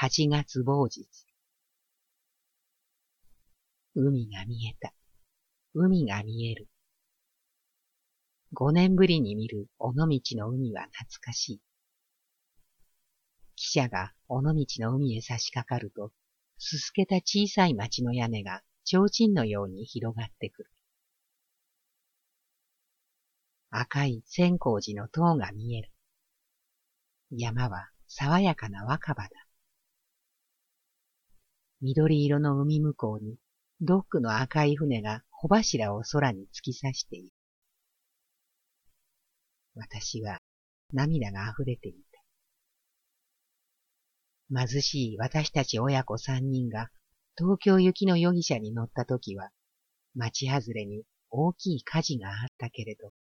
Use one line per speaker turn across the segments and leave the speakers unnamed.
八月某日。海が見えた。海が見える。五年ぶりに見る尾道の海は懐かしい。汽車が尾道の海へ差し掛かると、すすけた小さい町の屋根が提灯のように広がってくる。赤い千光寺の塔が見える。山は爽やかな若葉だ。緑色の海向こうに、ドックの赤い船が帆柱を空に突き刺している。私は涙が溢れていた。貧しい私たち親子三人が東京行きの容疑者に乗った時は、町外れに大きい火事があったけれど。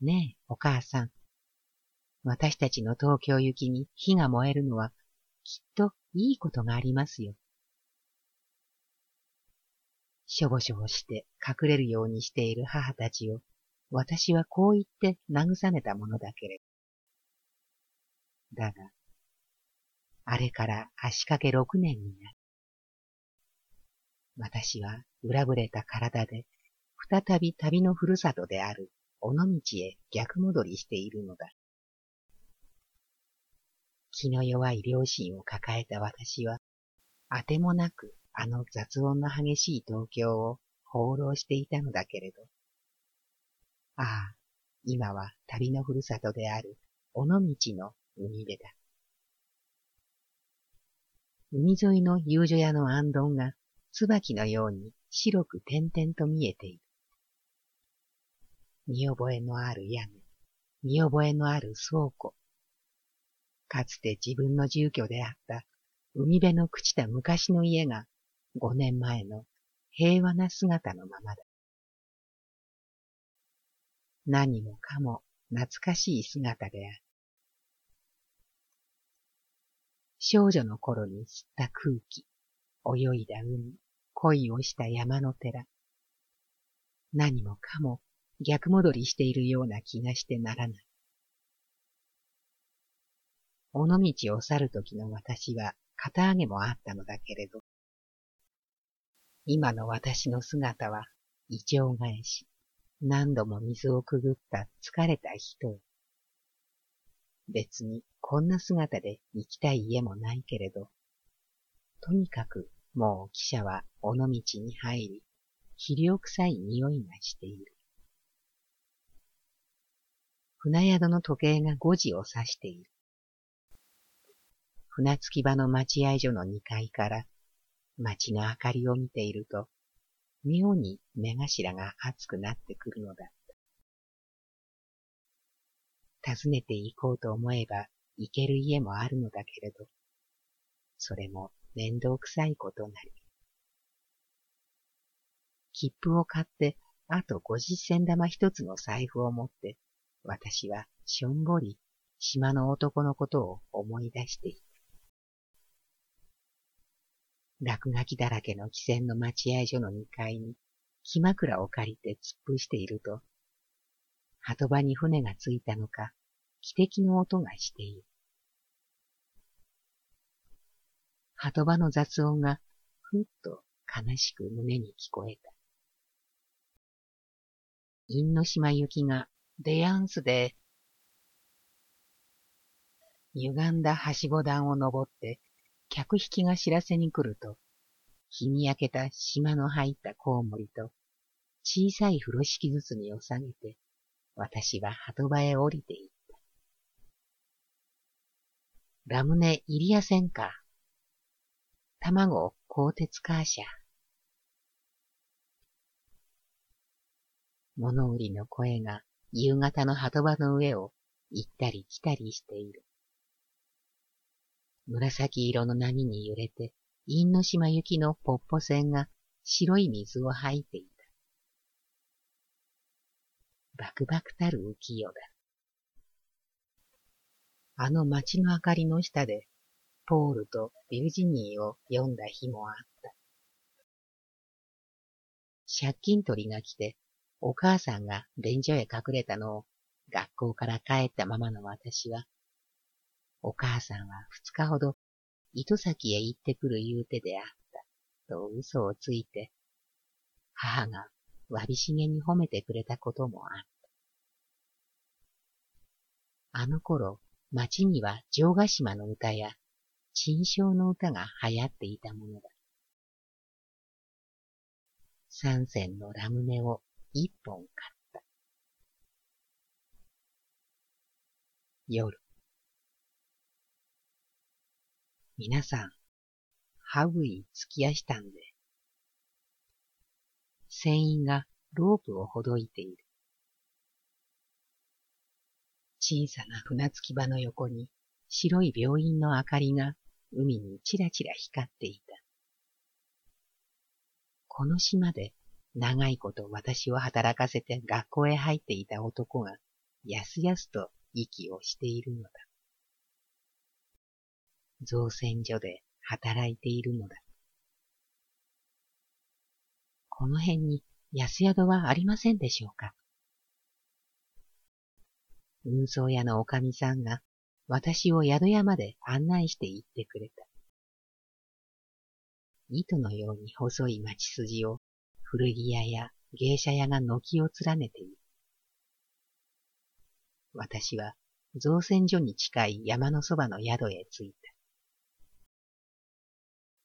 ねえ、お母さん。私たちの東京行きに火が燃えるのは、きっといいことがありますよ。しょぼしょぼして隠れるようにしている母たちを、私はこう言って慰めたものだけれど。だが、あれから足掛け六年になる。私は裏ぶれた体で、再び旅のふるさとである尾道へ逆戻りしているのだ。気の弱い両親を抱えた私は、あてもなくあの雑音の激しい東京を放浪していたのだけれど。ああ、今は旅のふるさとである尾道の海辺だ。海沿いの遊女屋の暗丼が椿のように白く点々と見えている。見覚えのある屋根、見覚えのある倉庫。かつて自分の住居であった海辺の朽ちた昔の家が五年前の平和な姿のままだ。何もかも懐かしい姿である。少女の頃に吸った空気、泳いだ海、恋をした山の寺。何もかも逆戻りしているような気がしてならない。尾道を去るときの私は肩上げもあったのだけれど、今の私の姿は異常返し、何度も水をくぐった疲れた人。別にこんな姿で行きたい家もないけれど、とにかくもう汽車は尾道に入り、肥料臭い匂いがしている。船宿の時計が5時を指している。船着き場の待合所の2階から街の明かりを見ていると、妙に目頭が熱くなってくるのだった。訪ねて行こうと思えば行ける家もあるのだけれど、それも面倒くさいことなり。切符を買って、あと五十銭玉一つの財布を持って、私はしょんぼり島の男のことを思い出していた。落書きだらけの汽船の待合所の2階に、木枕を借りて突っ伏していると、鳩場に船がついたのか、汽笛の音がしている。鳩場の雑音が、ふっと悲しく胸に聞こえた。因島行きが、デヤンスで、歪んだはしご段を登って、客引きが知らせに来ると、日に焼けた島の入ったコウモリと、小さい風呂敷包みを下げて、私は鳩場へ降りていった。ラムネイリアセンカ卵鋼鉄カーシャ物売りの声が夕方の鳩場の上を行ったり来たりしている。紫色の波に揺れて、因島行きのポッポ船が白い水を吐いていた。バクバクたる浮世だ。あの街の明かりの下で、ポールとビルジニーを読んだ日もあった。借金取りが来て、お母さんが便所へ隠れたのを学校から帰ったままの私は、お母さんは二日ほど糸先へ行ってくる言うてであった、と嘘をついて、母がわびしげに褒めてくれたこともあった。あの頃、町には城ヶ島の歌や珍唱の歌が流行っていたものだ。三銭のラムネを一本買った。夜。皆さん、ハウイ突きやしたんで。船員がロープをほどいている。小さな船着き場の横に白い病院の明かりが海にちらちら光っていた。この島で長いこと私を働かせて学校へ入っていた男がやすやすと息をしているのだ。造船所で働いているのだ。この辺に安宿はありませんでしょうか？運送屋のおかみさんが私を宿屋まで案内して行ってくれた。糸のように細い町筋を古着屋や芸者屋が軒を連ねている。私は造船所に近い山のそばの宿へ着いた。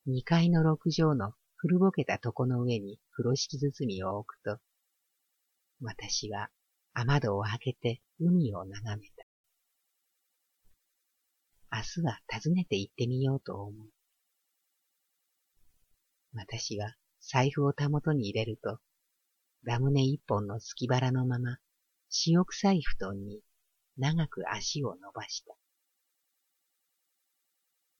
二階の六畳の古ぼけた床の上に風呂敷包みを置くと、私は雨戸を開けて海を眺めた。明日は訪ねて行ってみようと思う。私は財布をたもとに入れると、ラムネ一本の隙腹のまま、塩臭い布団に長く足を伸ばした。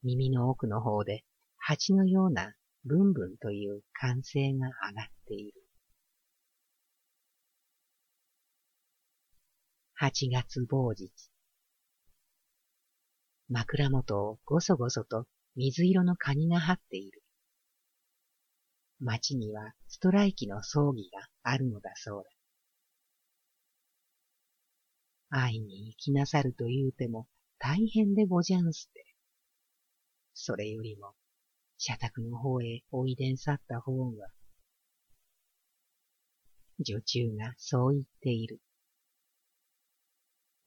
耳の奥の方で蜂のようなブンブンという歓声が上がっている。八月某日。枕元をごそごそと水色のカニが張っている。町にはストライキの葬儀があるのだそうだ。会いに行きなさると言うても大変でごじゃんすて。それよりも社宅の方へおいでん去った方が、女中がそう言っている。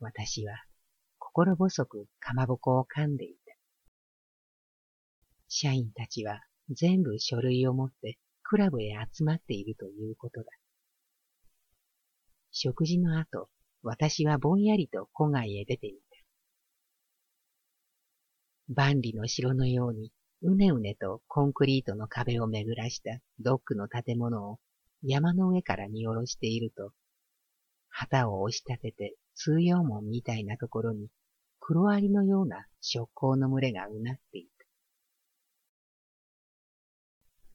私は心細くかまぼこを噛んでいた。社員たちは全部書類を持ってクラブへ集まっているということだ。食事の後、私はぼんやりと戸外へ出てみた。万里の城のようにうねうねとコンクリートの壁を巡らしたドックの建物を山の上から見下ろしていると、旗を押し立てて通用門みたいなところに黒アリのような食行の群れがうなっていた。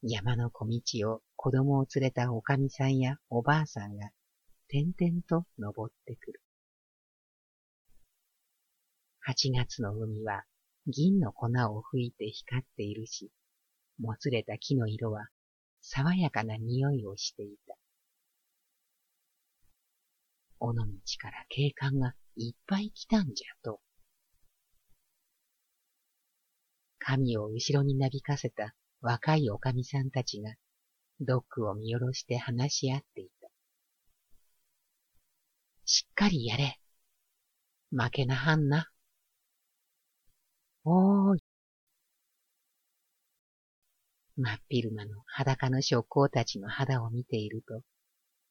山の小道を子供を連れたおかみさんやおばあさんが点々と登ってくる。八月の海は銀の粉を吹いて光っているし、もつれた木の色は爽やかな匂いをしていた。尾道から警官がいっぱい来たんじゃと。神を後ろになびかせた若いおかみさんたちがドックを見下ろして話し合っていた。しっかりやれ。負けなはんな。おーい。真っ昼間の裸の職工たちの肌を見ていると、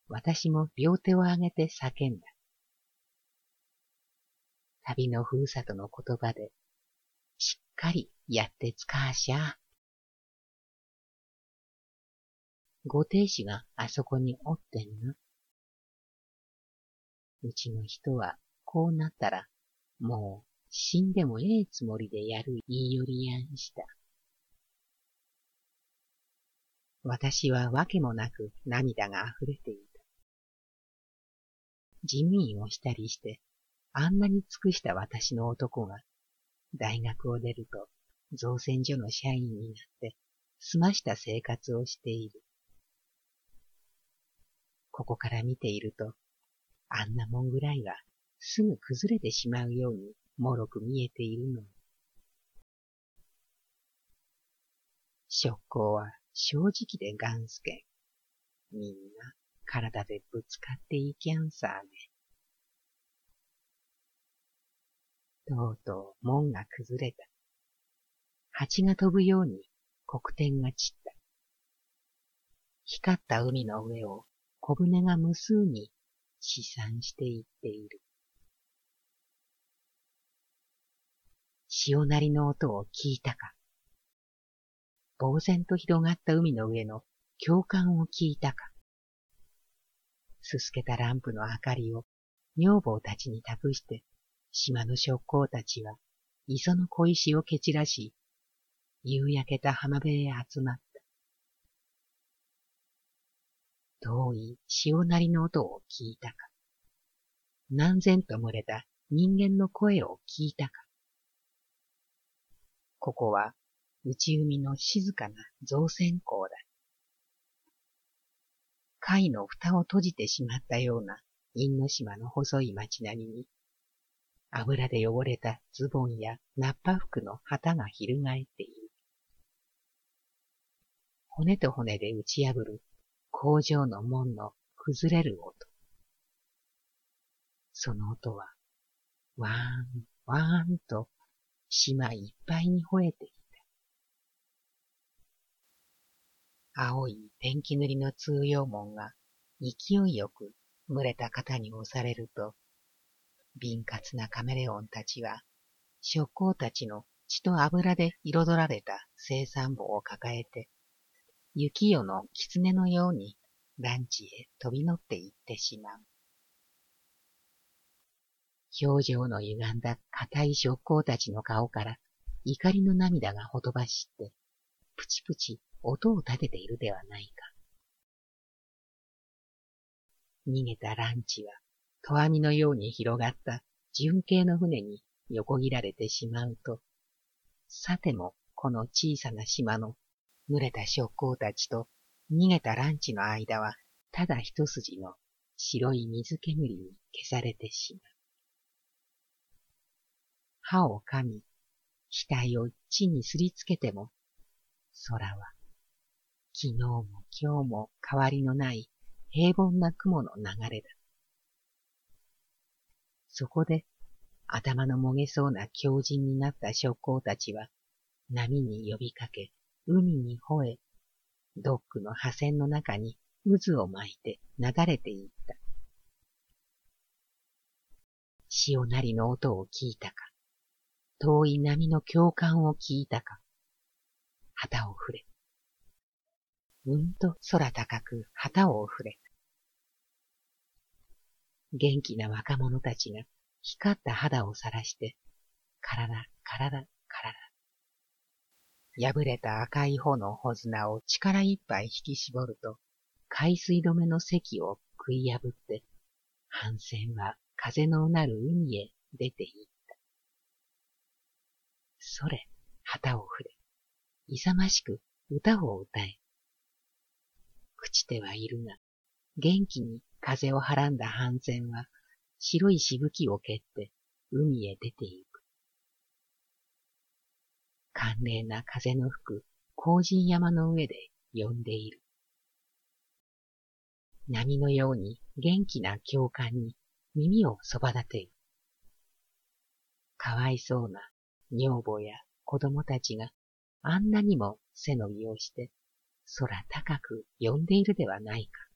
私も両手を上げて叫んだ。旅のふるさとの言葉で、しっかりやってつかーしゃご亭主があそこにおってんな。うちの人はこうなったら、もう死んでもええつもりでやる言いよりやんした。私はわけもなく涙が溢れていた。地味をしたりして、あんなに尽くした私の男が、大学を出ると造船所の社員になって済ました生活をしている。ここから見ていると、あんなもんぐらいがすぐ崩れてしまうように脆く見えているのに。職工は正直でガンスケ。みんな体でぶつかっていきゃんさね。とうとう門が崩れた。蜂が飛ぶように黒点が散った。光った海の上を小舟が無数に試算していっている。潮なりの音を聞いたか。呆然と広がった海の上の共感を聞いたか。すすけたランプの明かりを女房たちに託して島の職工たちは磯の小石を蹴散らし、夕焼けた浜辺へ集まった。遠い潮なりの音を聞いたか。何千と群れた人間の声を聞いたか。ここは内海の静かな造船港だ。貝の蓋を閉じてしまったような因島の細い町並みに、油で汚れたズボンやナッパ服の旗が翻っている。骨と骨で打ち破る工場の門の崩れる音。その音は、わーん、わーんと島いっぱいに吠えていた。青いペンキ塗りの通用門が勢いよく群れた肩に押されると、敏捷なカメレオンたちは、職工たちの血と油で彩られた生産簿を抱えて、雪夜の狐のようにランチへ飛び乗って行ってしまう。表情の歪んだ硬い職工たちの顔から怒りの涙がほとばしって、プチプチ音を立てているではないか。逃げたランチは、とわみのように広がった純系の船に横切られてしまうと、さてもこの小さな島の濡れた職工たちと逃げたランチの間は、ただ一筋の白い水煙に消されてしまう。歯を噛み、額を地にすりつけても、空は、昨日も今日も変わりのない平凡な雲の流れだ。そこで、頭のもげそうな強靭になった将校たちは、波に呼びかけ、海に吠え、ドックの破線の中に渦を巻いて流れていった。潮なりの音を聞いたか。遠い波の共感を聞いたか。旗を振れ。うんと空高く旗を振れ。元気な若者たちが光った肌をさらして、体、体、体。破れた赤い穂の穂綱を力いっぱい引き絞ると、海水止めの堰を食い破って、帆船は風のうなる海へ出ていった。それ、旗を振れ。勇ましく歌を歌え。朽ちてはいるが、元気に風をはらんだ帆船は、白いしぶきを蹴って海へ出ていく。寒冷な風の吹く高人山の上で呼んでいる。波のように元気な共感に耳をそば立てる。かわいそうな女房や子供たちがあんなにも背伸びをして空高く呼んでいるではないか。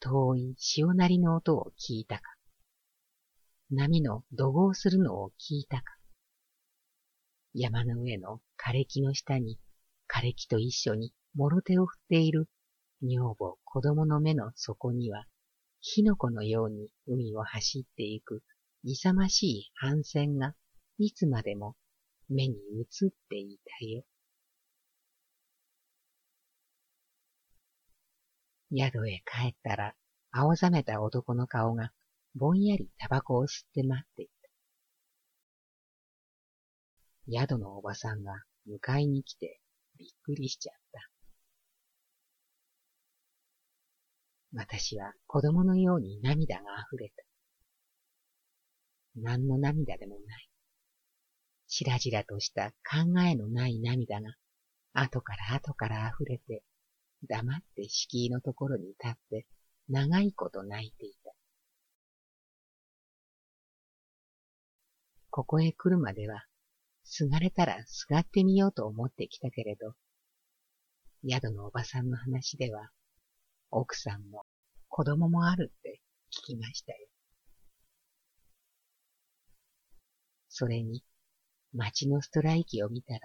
遠い潮なりの音を聞いたか。波の怒号するのを聞いたか。山の上の枯れ木の下に枯れ木と一緒にもろ手を振っている女房子供の目の底には火の粉のように海を走っていく勇ましい帆船がいつまでも目に映っていたよ。宿へ帰ったら、青ざめた男の顔がぼんやりタバコを吸って待っていた。宿のおばさんが迎えに来てびっくりしちゃった。私は子供のように涙が溢れた。何の涙でもない。しらじらとした考えのない涙が、後から後から溢れて、黙って敷居のところに立って、長いこと泣いていた。ここへ来るまでは、すがれたらすがってみようと思ってきたけれど、宿のおばさんの話では、奥さんも子供もあるって聞きましたよ。それに、街のストライキを見たら、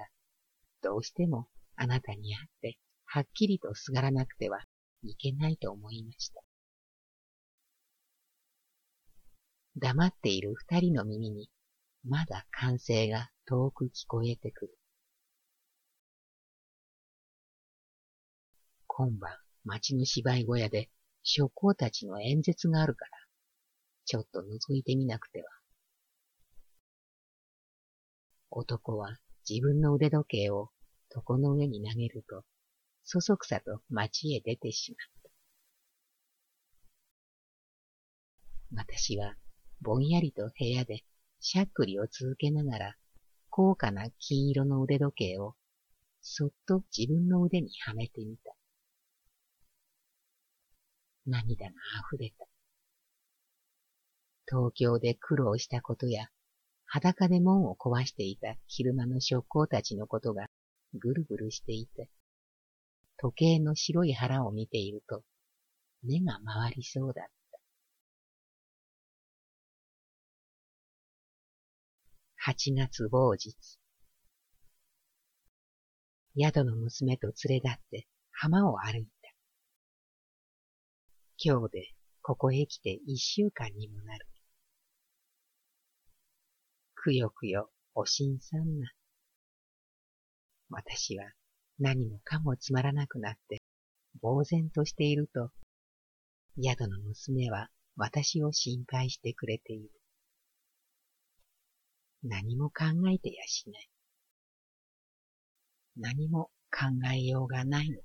どうしてもあなたに会って、はっきりとすがらなくてはいけないと思いました。黙っている二人の耳に、まだ歓声が遠く聞こえてくる。今晩、町の芝居小屋で、諸公たちの演説があるから、ちょっと覗いてみなくては。男は自分の腕時計を床の上に投げると、そそくさと町へ出てしまった。私はぼんやりと部屋でしゃっくりを続けながら、高価な金色の腕時計をそっと自分の腕にはめてみた。涙が溢れた。東京で苦労したことや裸で門を壊していた昼間の職工たちのことがぐるぐるしていて、時計の白い腹を見ていると、目が回りそうだった。八月某日。宿の娘と連れ立って浜を歩いた。今日でここへ来て一週間にもなる。くよくよおしんさんな。私は何もかもつまらなくなって呆然としていると、宿の娘は私を心配してくれている。何も考えてやしない。何も考えようがないのだ。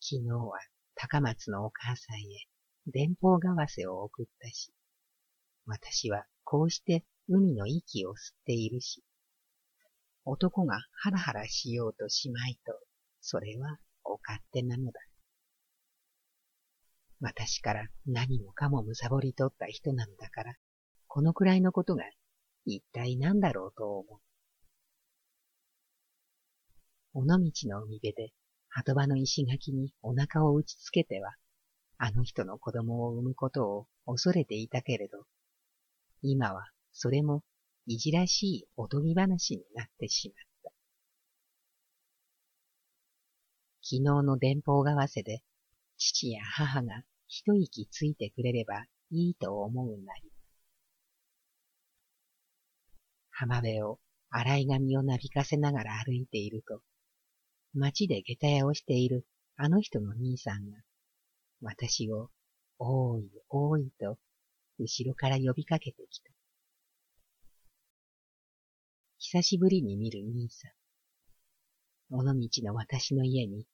昨日は高松のお母さんへ電報為替を送ったし、私はこうして海の息を吸っているし、男がハラハラしようとしまいと、それはお勝手なのだ。私から何もかもむさぼり取った人なのだから、このくらいのことが一体何だろうと思う。尾道の海辺で鳩場の石垣にお腹を打ちつけては、あの人の子供を産むことを恐れていたけれど、今はそれもいじらしいおとぎ話になってしまった。昨日の電報為替で父や母が一息ついてくれればいいと思うなり。浜辺を洗い髪をなびかせながら歩いていると、街で下駄屋をしているあの人の兄さんが、私を、おーい、おーいと後ろから呼びかけてきた。久しぶりに見る兄さん。尾道の私の家に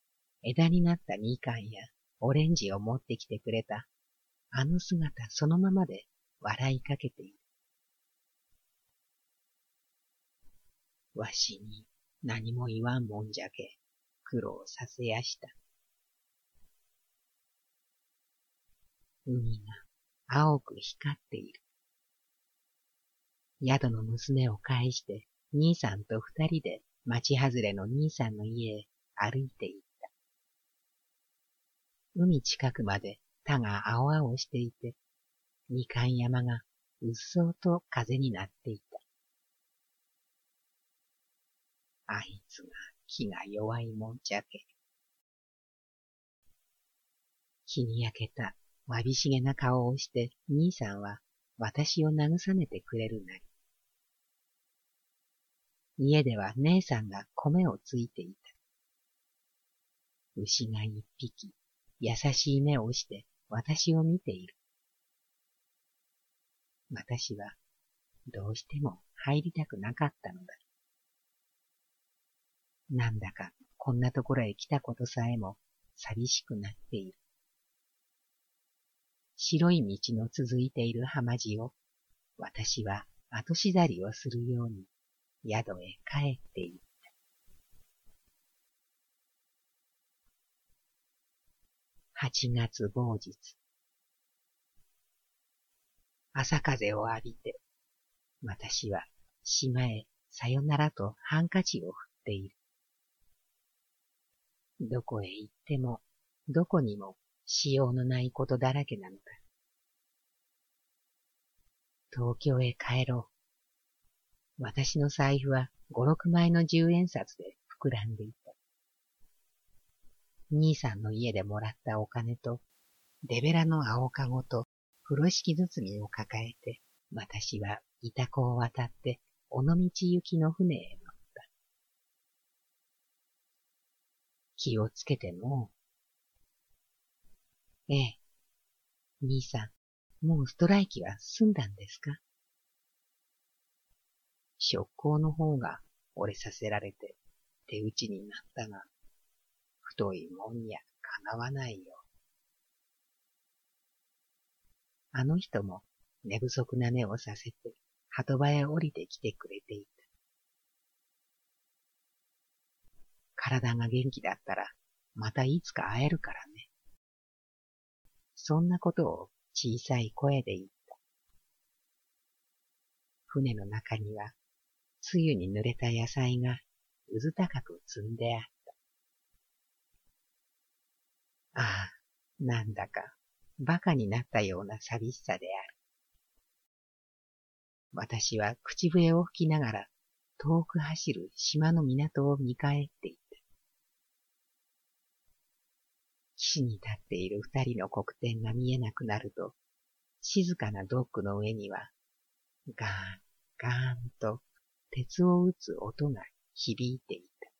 枝になったみかんやオレンジを持ってきてくれたあの姿そのままで笑いかけている。わしに何も言わんもんじゃけ苦労させやした。海が青く光っている。宿の娘を返して、兄さんと二人で町外れの兄さんの家へ歩いて行った。海近くまで田が青々していて、みかん山がうっそうと風になっていた。あいつが気が弱いもんじゃけ。日に焼けたわびしげな顔をして兄さんは私を慰めてくれるなり。家では姉さんが米をついていた。牛が一匹、優しい目をして私を見ている。私はどうしても入りたくなかったのだ。なんだかこんなところへ来たことさえも寂しくなっている。白い道の続いている浜地を、私は後しざりをするように宿へ帰っていった。八月某日。朝風を浴びて、私は島へさよならとハンカチを振っている。どこへ行っても、どこにもしようのないことだらけなのだ。東京へ帰ろう。私の財布は五六枚の十円札で膨らんでいた。兄さんの家でもらったお金と、デベラの青かごと風呂敷包みを抱えて、私は板子を渡って尾道行きの船へ乗った。気をつけての。ええ。兄さん、もうストライキは済んだんですか？職工の方が折れさせられて手打ちになったが、太いもんやかなわないよ。あの人も寝不足な目をさせて、鳩場へ降りてきてくれていた。体が元気だったら、またいつか会えるからね。そんなことを小さい声で言った。船の中には、つゆに濡れた野菜がうず高く積んであった。ああ、なんだか馬鹿になったような寂しさである。私は口笛を吹きながら遠く走る島の港を見返っていた。岸に立っている二人の黒点が見えなくなると、静かなドックの上には、ガーン、ガーンと鉄を打つ音が響いていた。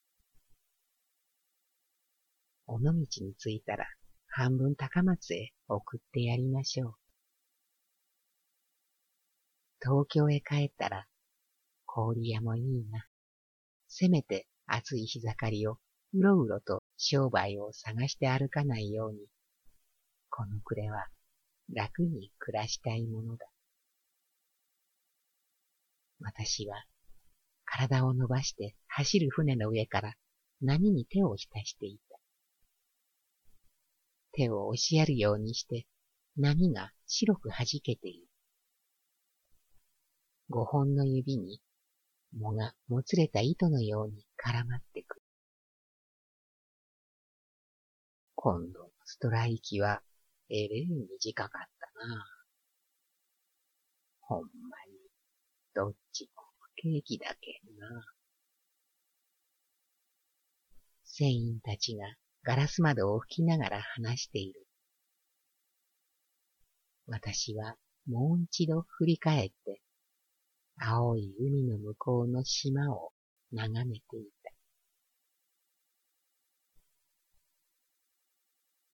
尾道に着いたら、半分高松へ送ってやりましょう。東京へ帰ったら、氷屋もいいな。せめて暑い日盛りをうろうろと商売を探して歩かないように、この暮れは楽に暮らしたいものだ。私は体を伸ばして走る船の上から波に手を浸していた。手を押しやるようにして、波が白く弾けている。五本の指に、藻がもつれた糸のように絡まってくる。今度のストライキは、えれい短かったな。ほんまに、どっちも不景気だけんな。船員たちがガラス窓を吹きながら話している。私はもう一度振り返って、青い海の向こうの島を眺めていた。